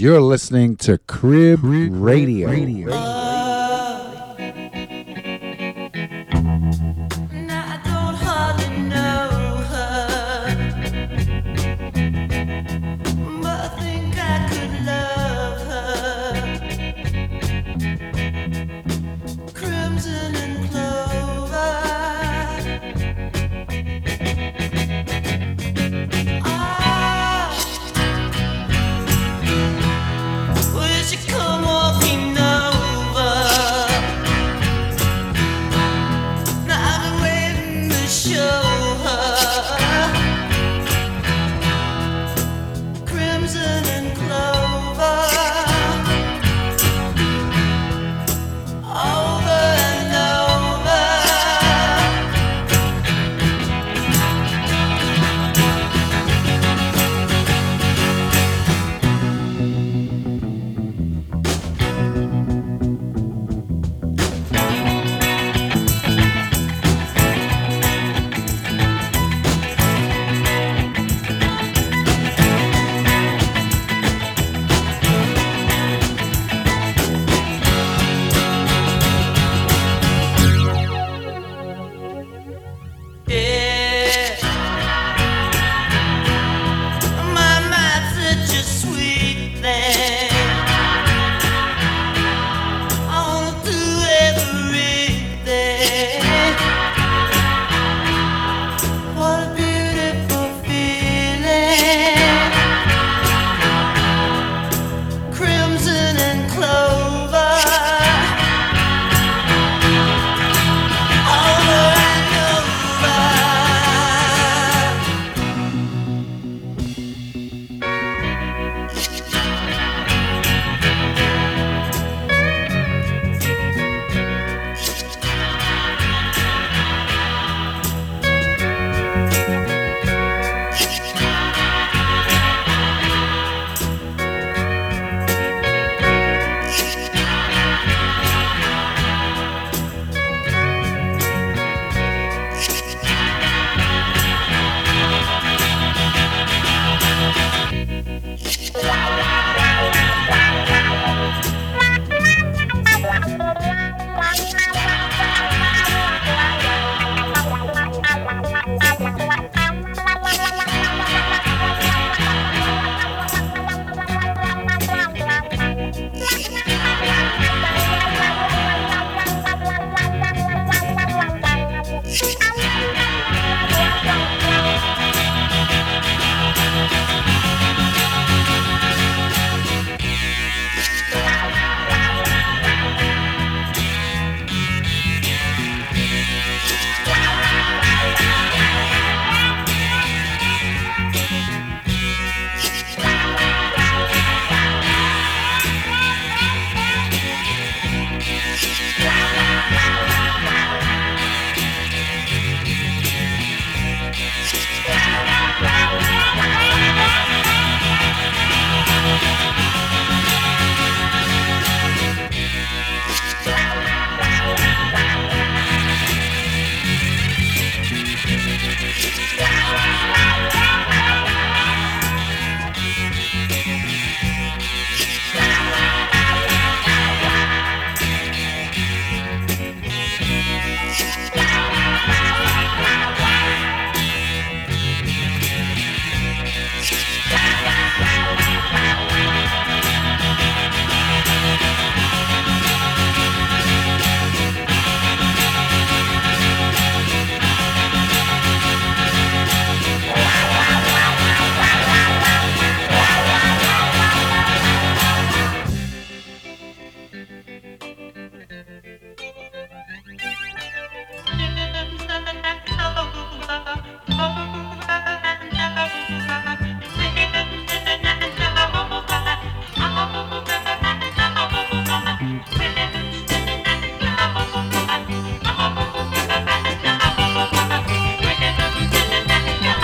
You're listening to Crib, Radio. Radio.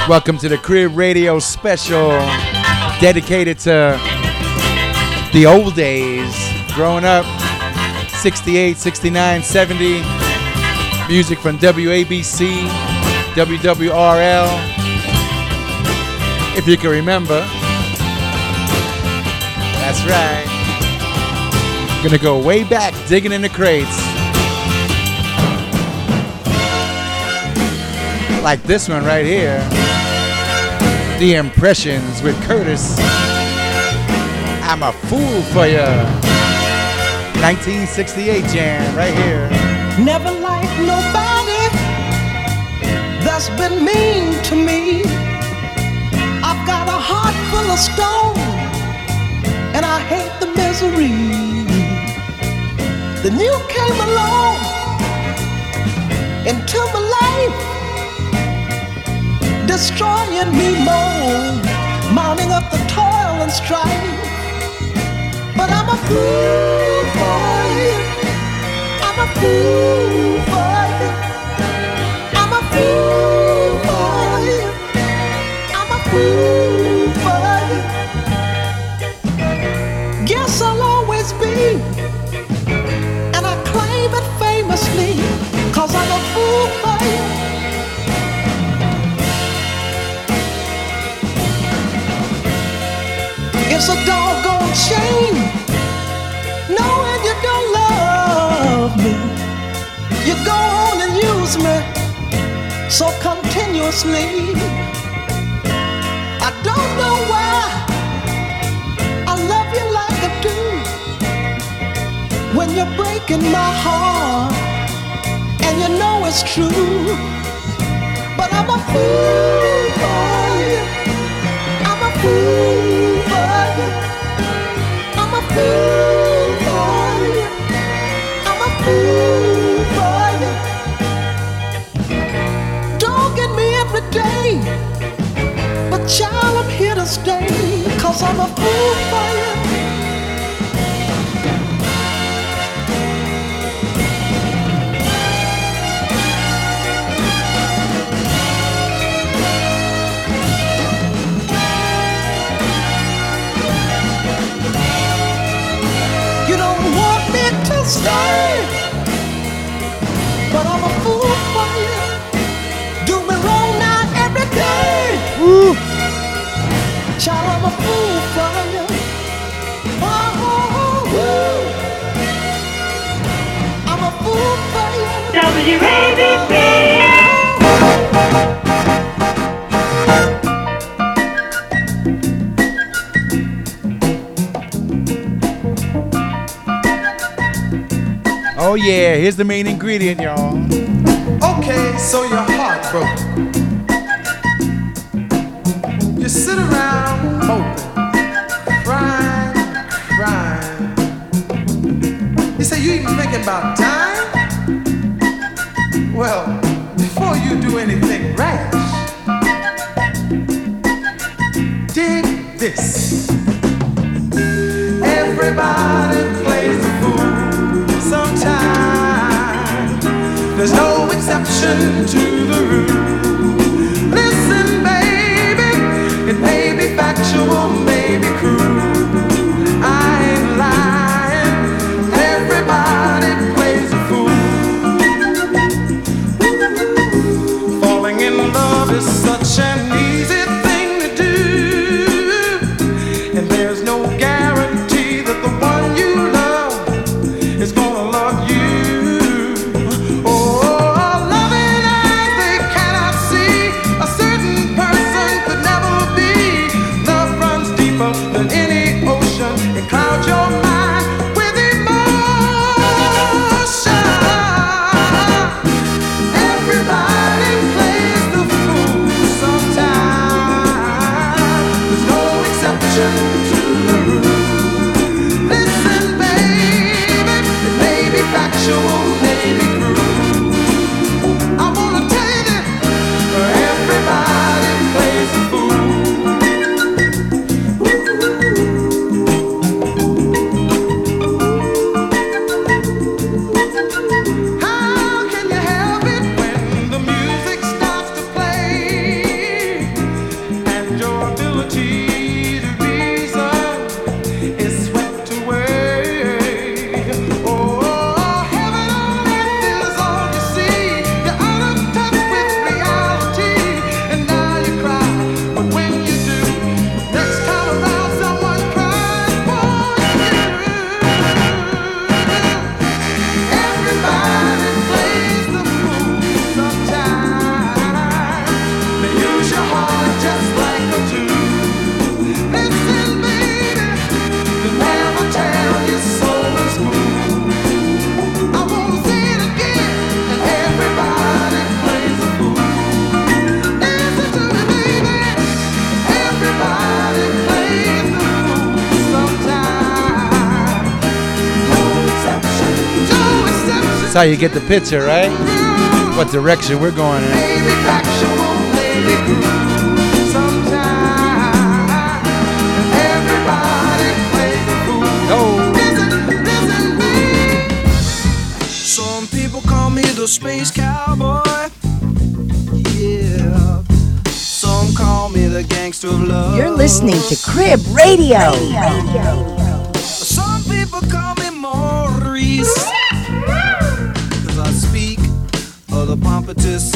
Welcome to the Crib Radio special dedicated to the old days, growing up, 68, 69, 70. Music from WABC, WWRL. If you can remember. That's right. Gonna go way back digging in the crates. Like this one right here. The Impressions with Curtis. I'm a fool for you. 1968 jam right here. Never liked nobody that's been mean to me. I've got a heart full of stone and I hate the misery. Then you came along into my life, destroying me more, mounting up the toil and strife. But I'm a fool for you. I'm a fool for you. I'm a fool for you. I'm a fool It's a doggone shame knowing you don't love me. You go on and use me so continuously. I don't know why I love you like I do when you're breaking my heart and you know it's true. But I'm a fool for you. I'm a fool child, I'm here to stay. Cause I'm a fool for. You Oh yeah, here's the main ingredient, y'all. Okay, so you're heartbroken. You sit around moping, crying, crying. You say you even thinking about dying? Well, before you do anything rash, dig this. Everybody plays the fool sometimes. There's no exception to the rule. Listen, baby, it may be factual, may be cruel. How you get the picture, right? What direction we're going in. Baby, factual, baby, groove. Sometimes everybody plays the fool. Oh, Listen, listen, me. Some people call me the space cowboy. Yeah. Some call me the gangster of love. You're listening to Crib Radio. Some of the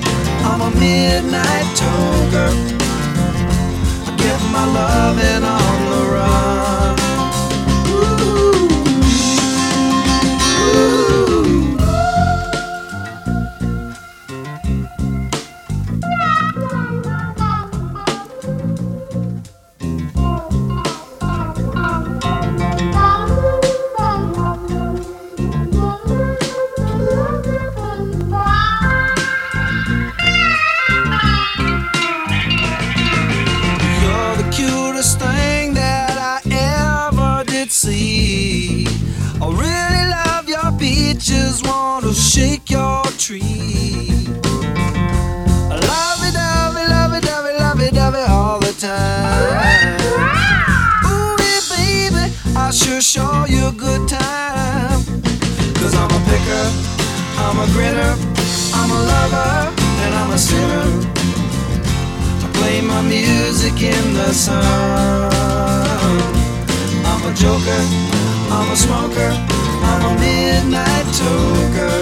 I'm a midnight toker. I get my loving on the run. Music in the sun. I'm a joker, I'm a smoker, I'm a midnight toker.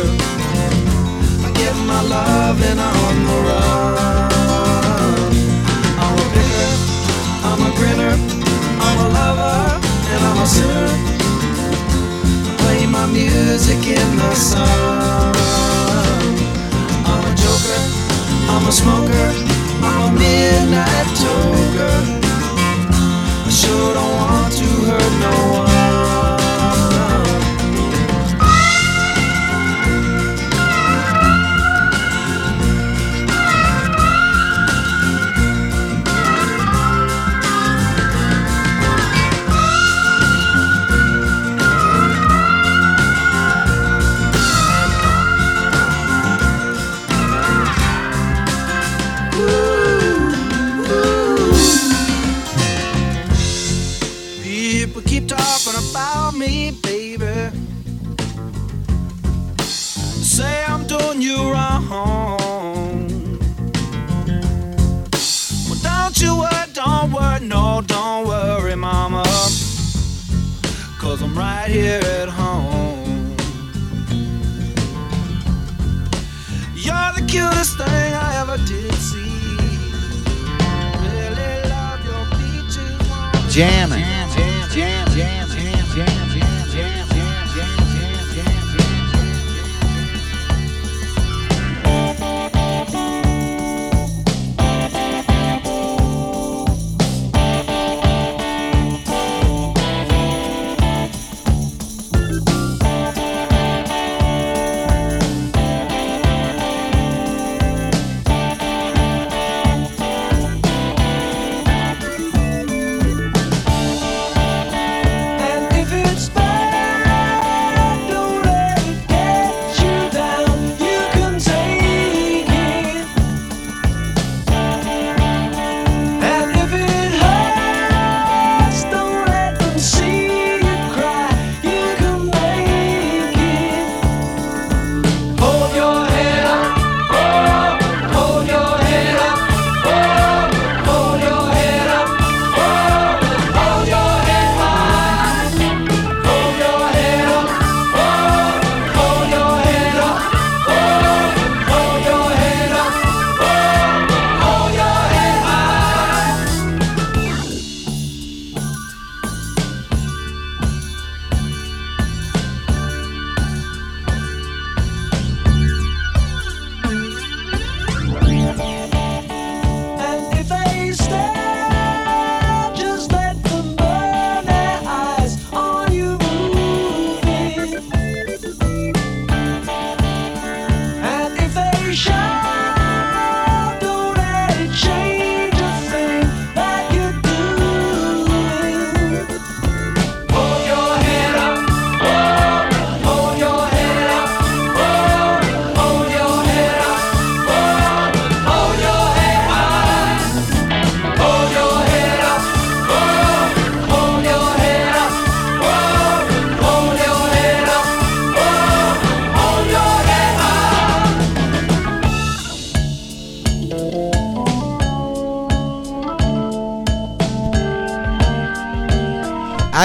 I get my loving on the run. I'm a picker, I'm a grinner, I'm a lover, and I'm a sinner. I play my music in the sun. I'm a joker, I'm a smoker, I'm a midnight toker. I sure don't want to hurt no one. Here at home. You're the cutest thing I ever did see. Really love your peaches. jamming.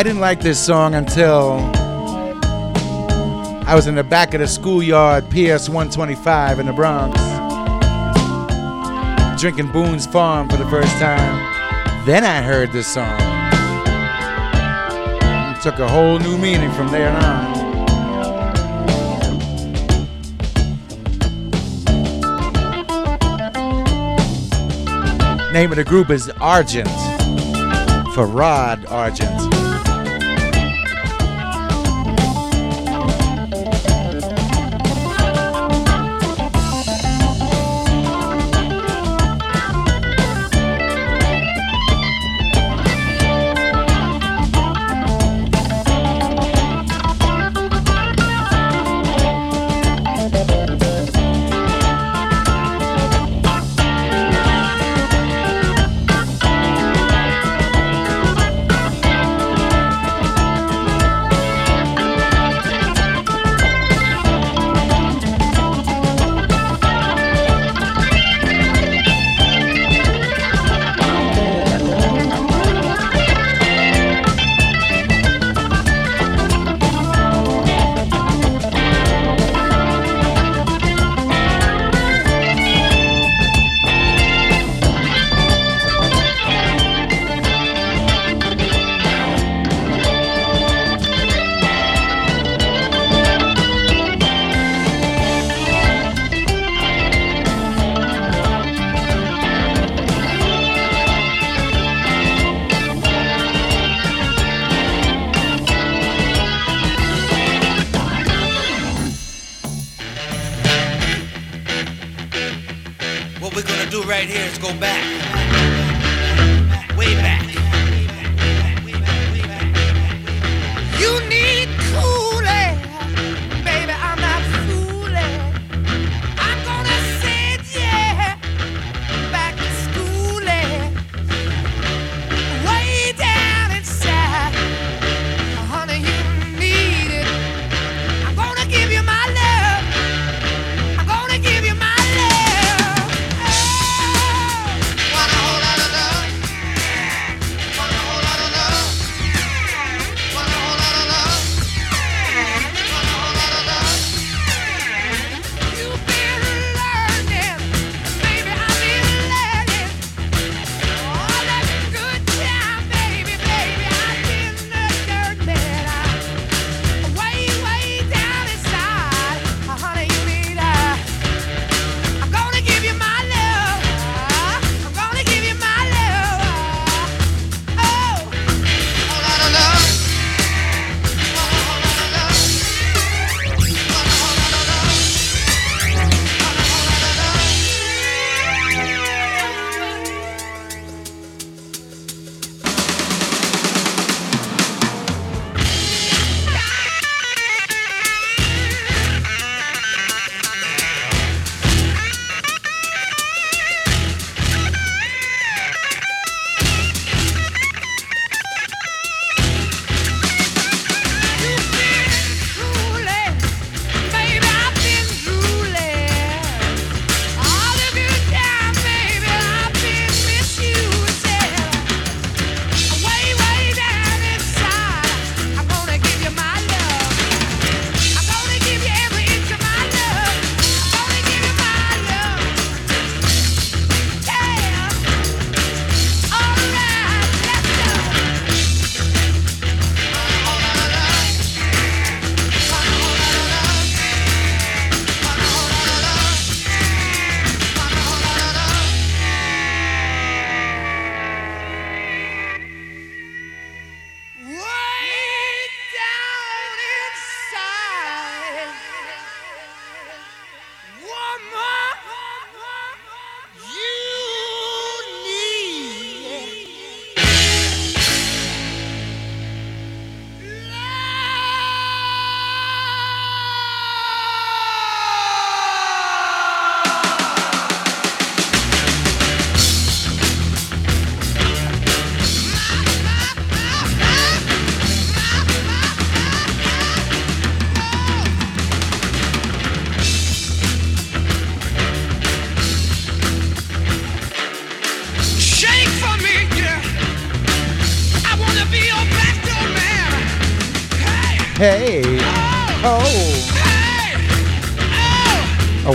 Didn't like this song until I was in the back of the schoolyard PS 125 in the Bronx, drinking Boone's Farm for the first time. Then I heard this song. It took a whole new meaning from there on. Name of the group is Argent for Rod Argent.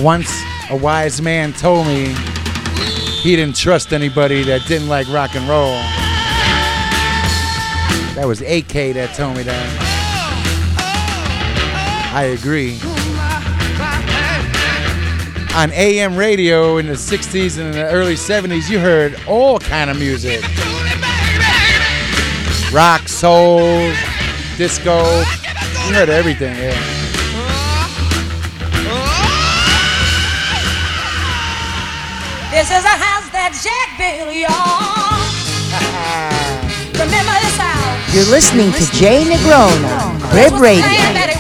Once a wise man told me he didn't trust anybody that didn't like rock and roll. That was AK that told me that. I agree. On AM radio in the 60s and in the early 70s, you heard all kind of music. Rock, soul, disco. You heard everything, yeah. failure. Remember this. You're listening to Jay Negron on, Crib Radio.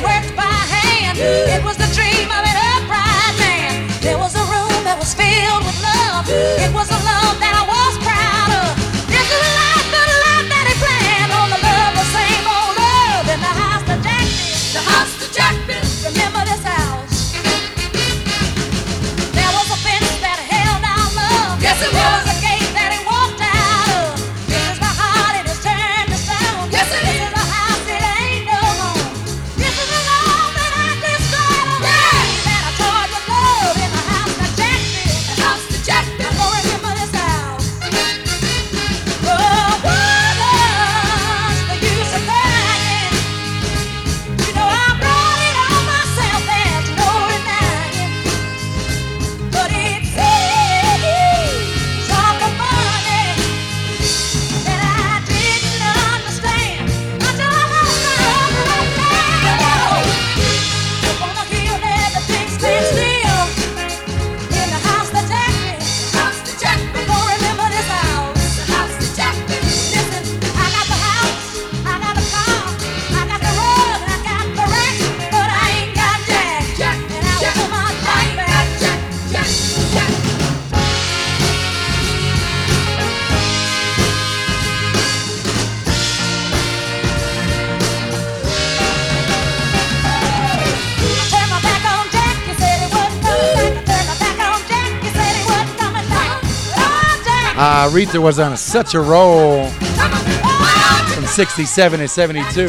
Aretha was on such a roll from 67 to 72.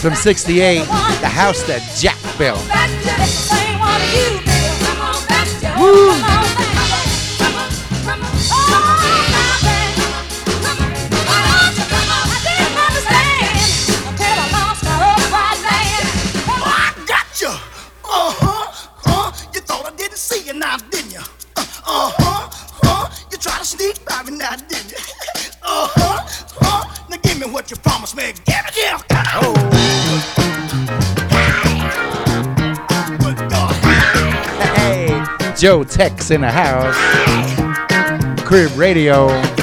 From 68, the house that Jack built. Woo! Joe Tex in the house. Crib Radio.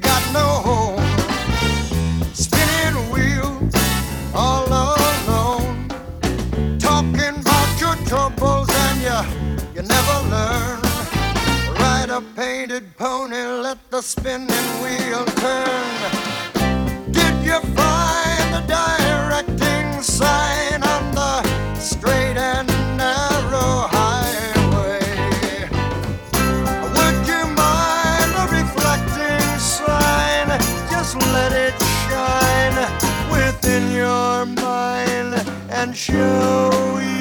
Got no home. Spinning wheel all alone. Talking about your troubles and you, you never learn. Ride a painted pony, let the spinning wheel turn. Show you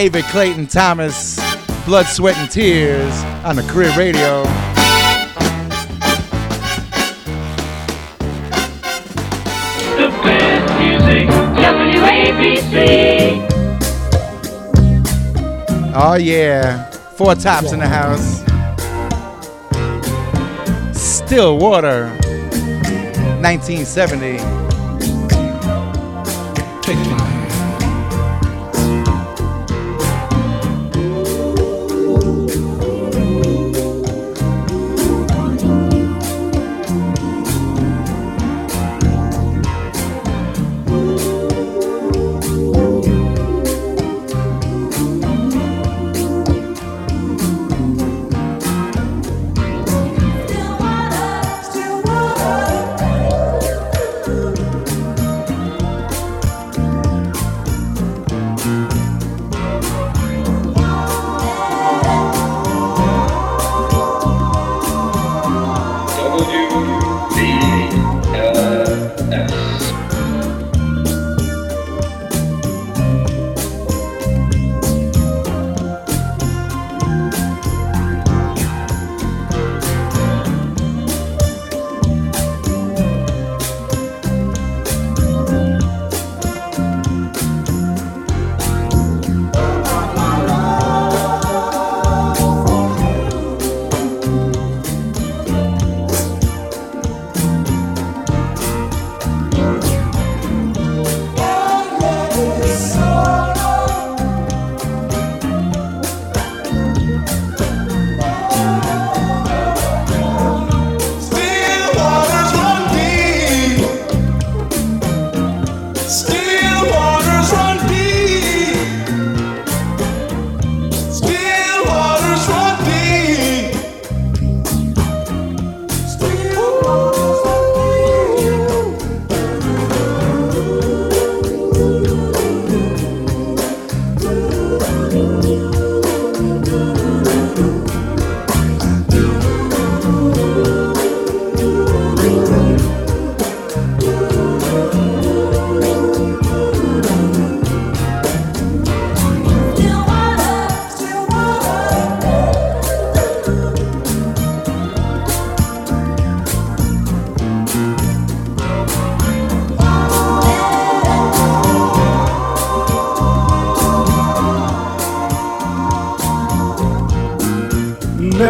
David Clayton Thomas, Blood, Sweat, and Tears on the Crib Radio. The best music. WABC. Oh, yeah. Four tops in the house. Stillwater, 1970. Take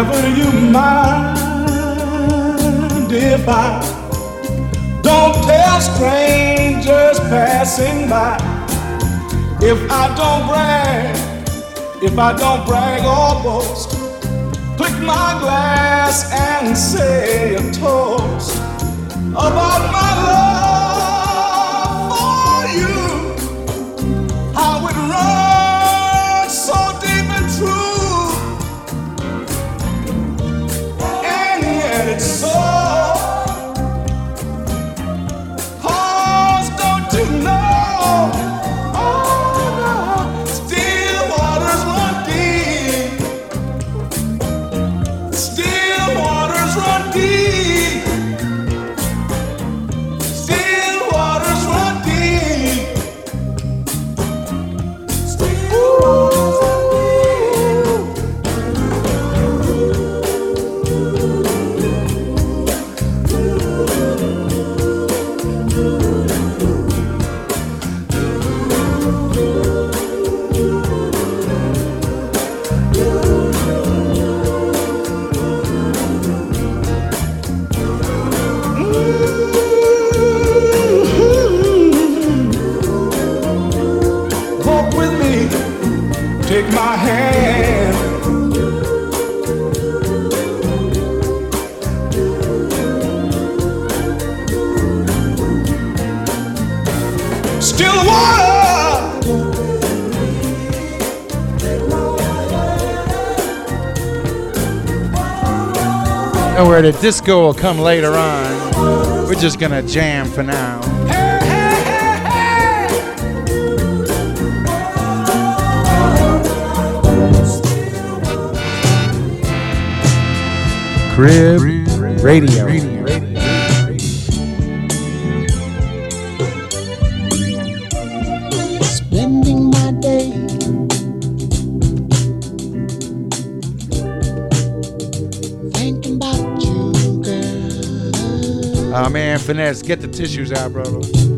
Never you mind if I don't tell strangers passing by. If I don't brag, if I don't brag or boast, click my glass and say a toast about my word, the disco will come later on. We're just gonna jam for now. Crib Radio. man Finesse, get the tissues out, brother.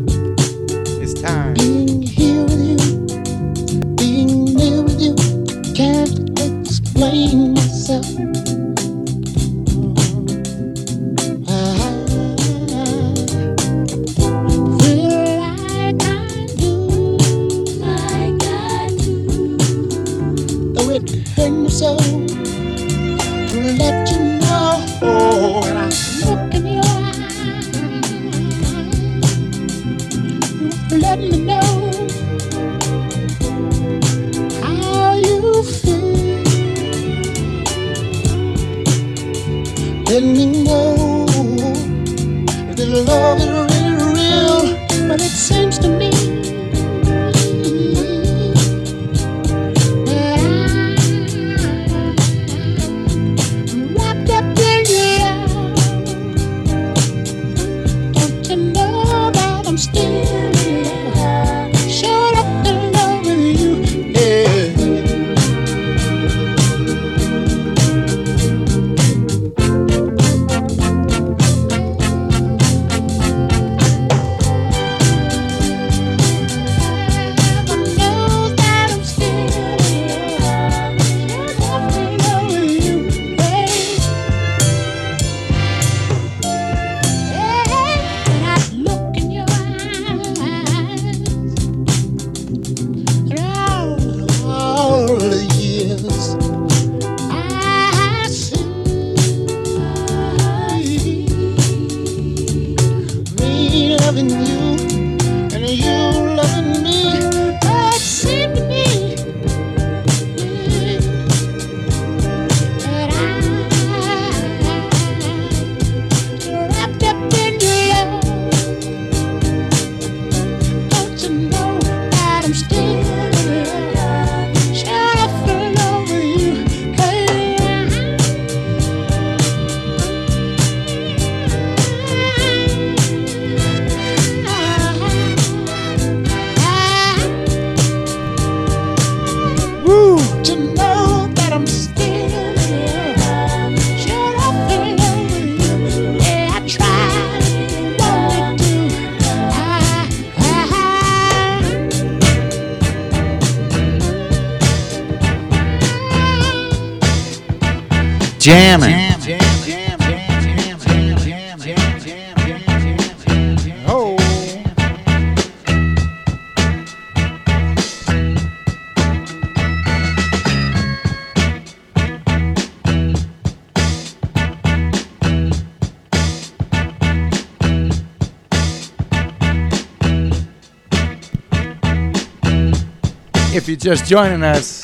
just joining us,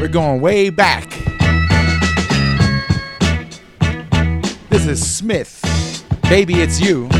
we're going way back. This is Smith. Baby, it's you.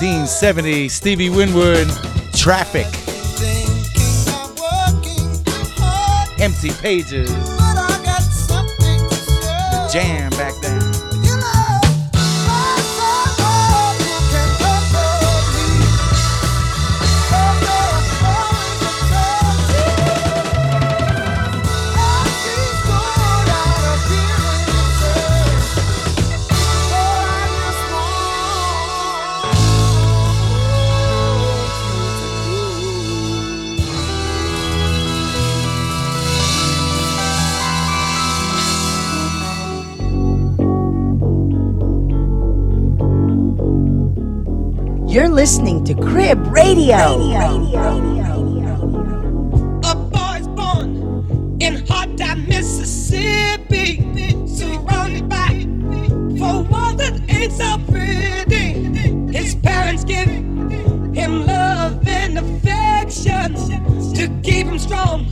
1970, Stevie Winwood, Traffic. Empty pages. The jam back then. listening to Crib Radio. Radio. Radio. A boy's born in Hot Mississippi, surrounded by for one that ain't so pretty. His parents give him love and affection to keep him strong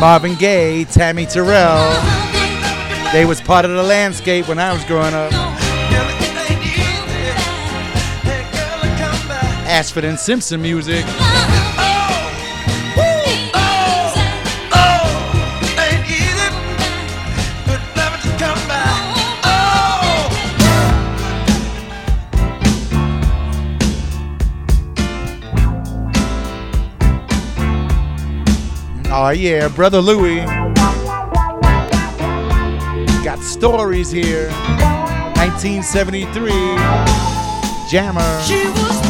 Marvin Gaye, Tammi Terrell. They was part of the landscape when I was growing up. Ashford and Simpson music. Ah, yeah, Brother Louie. Got stories here. 1973. Jammer.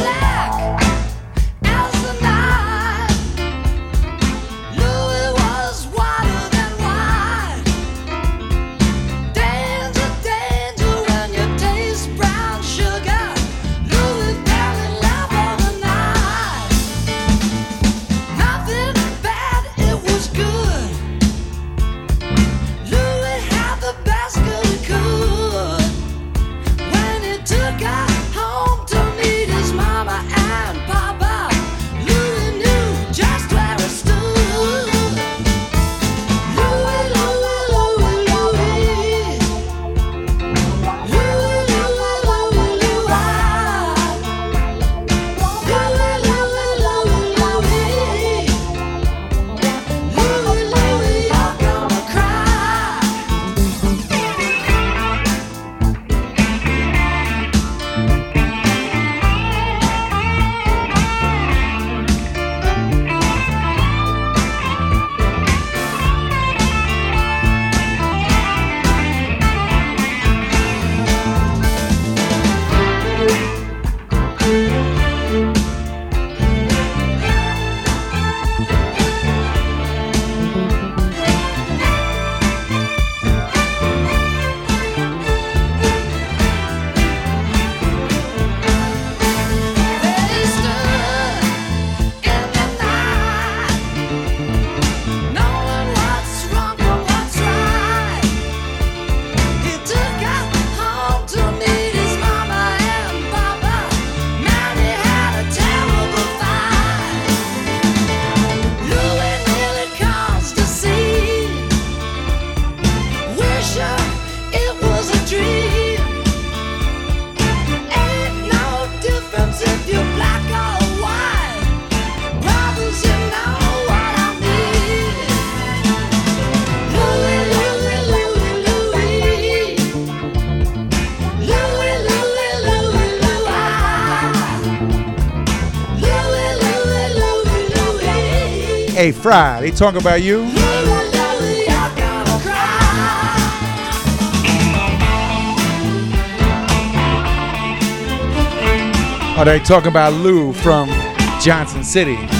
Fry, they talking about you? Are they talking about Lou from Johnson City?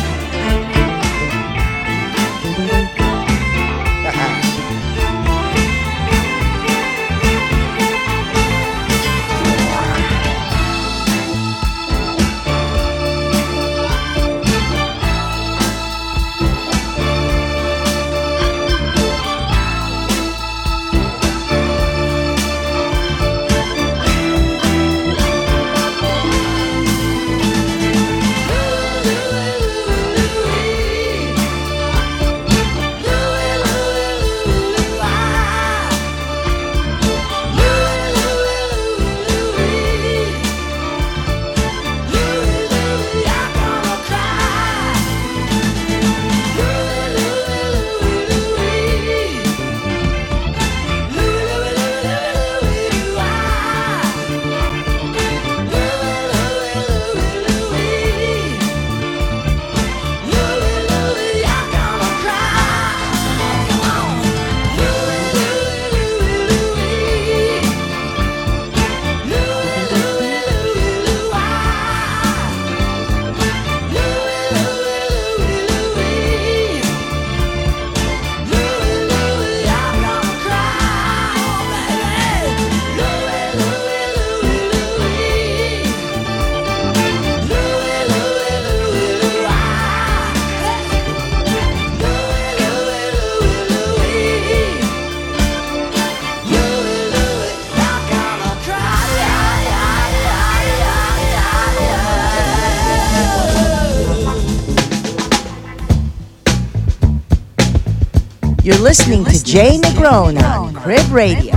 Listening to Jay Negron on Crib Radio.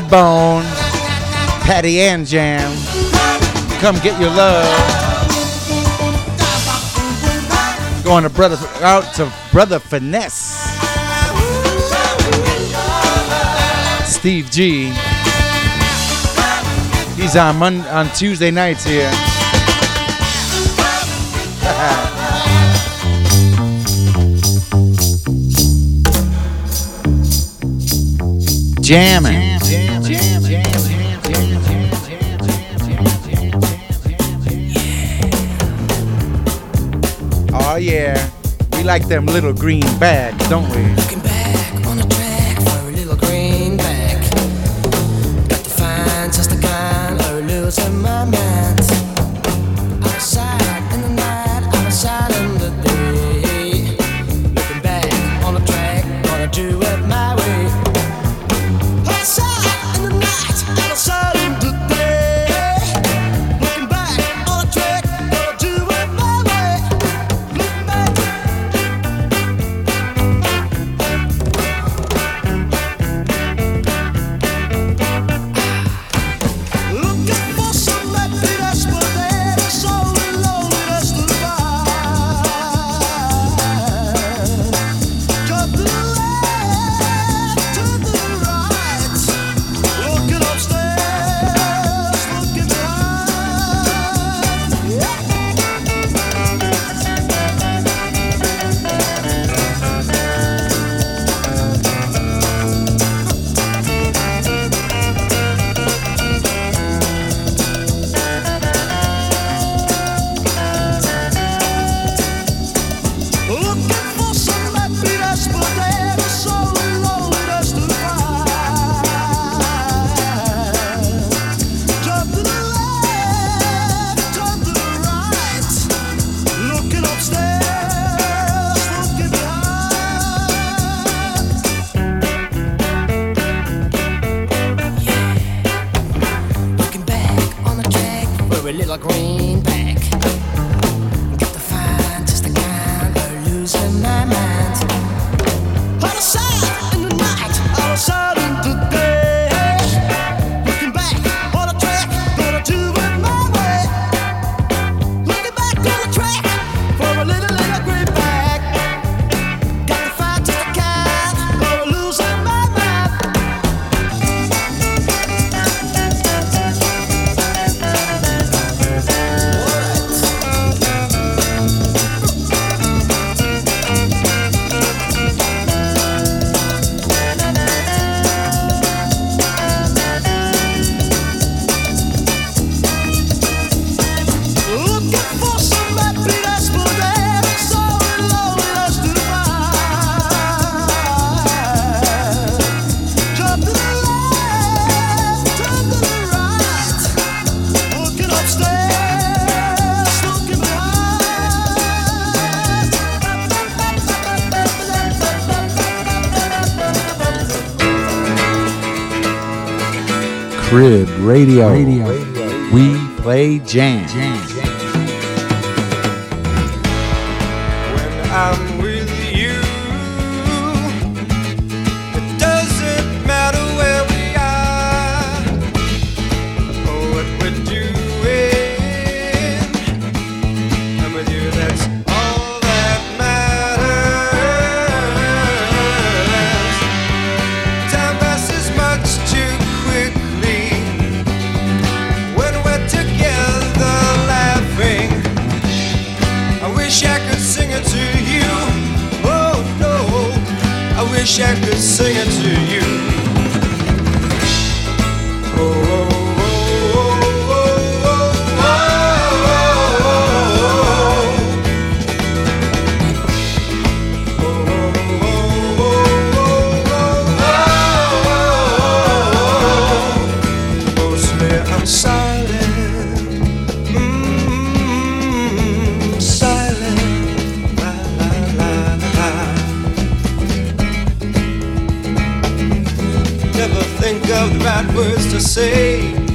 Redbone, Patty and Jam. Come get your love. Going to brother out to brother Finesse. Steve G. He's on Monday, on Tuesday nights here. Jamming. Jamming. Oh yeah, we like them little green bags, don't we? Radio. Radio. We play jam. jam. think of the right words to say.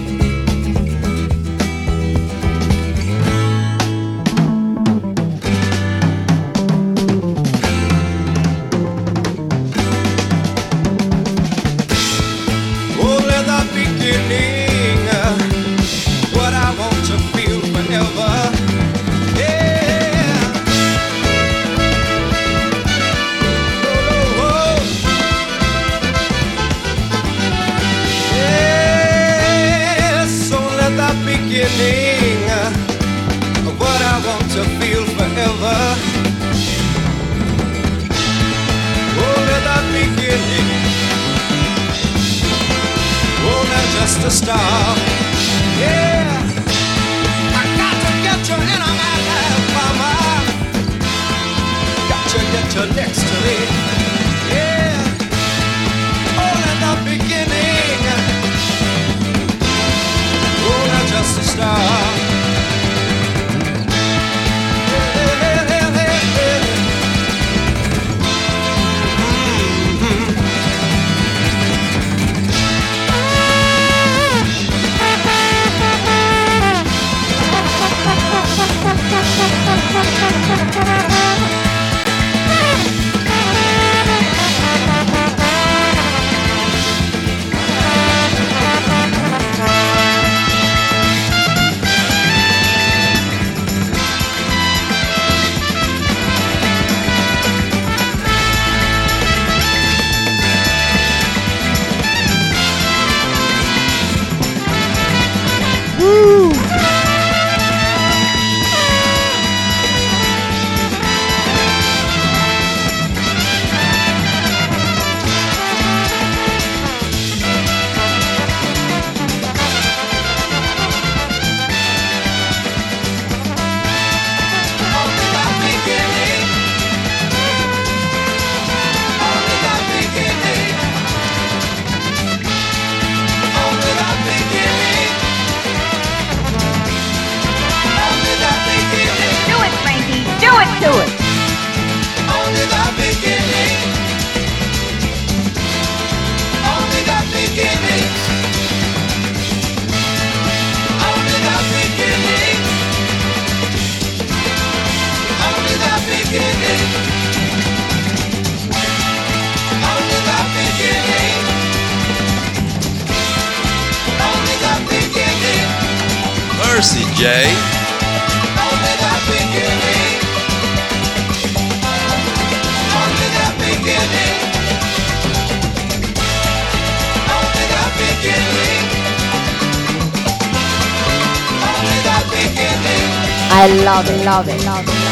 I love it, love it, love it.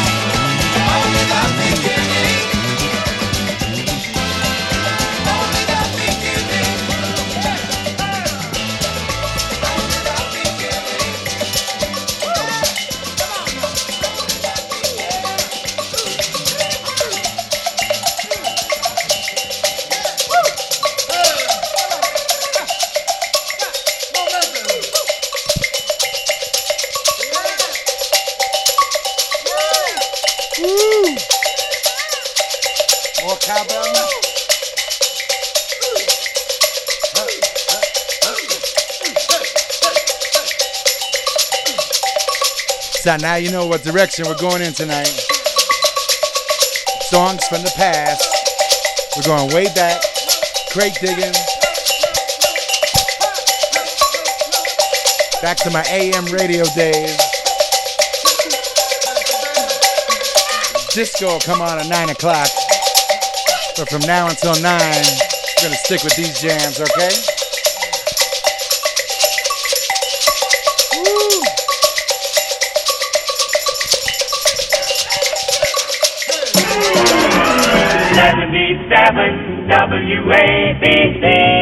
Now you know what direction we're going in tonight. Songs from the past. We're going way back. Crate digging. Back to my AM radio days. Disco will come on at 9 o'clock. But from now until 9, we're going to stick with these jams, okay? Seventy-seven WABC.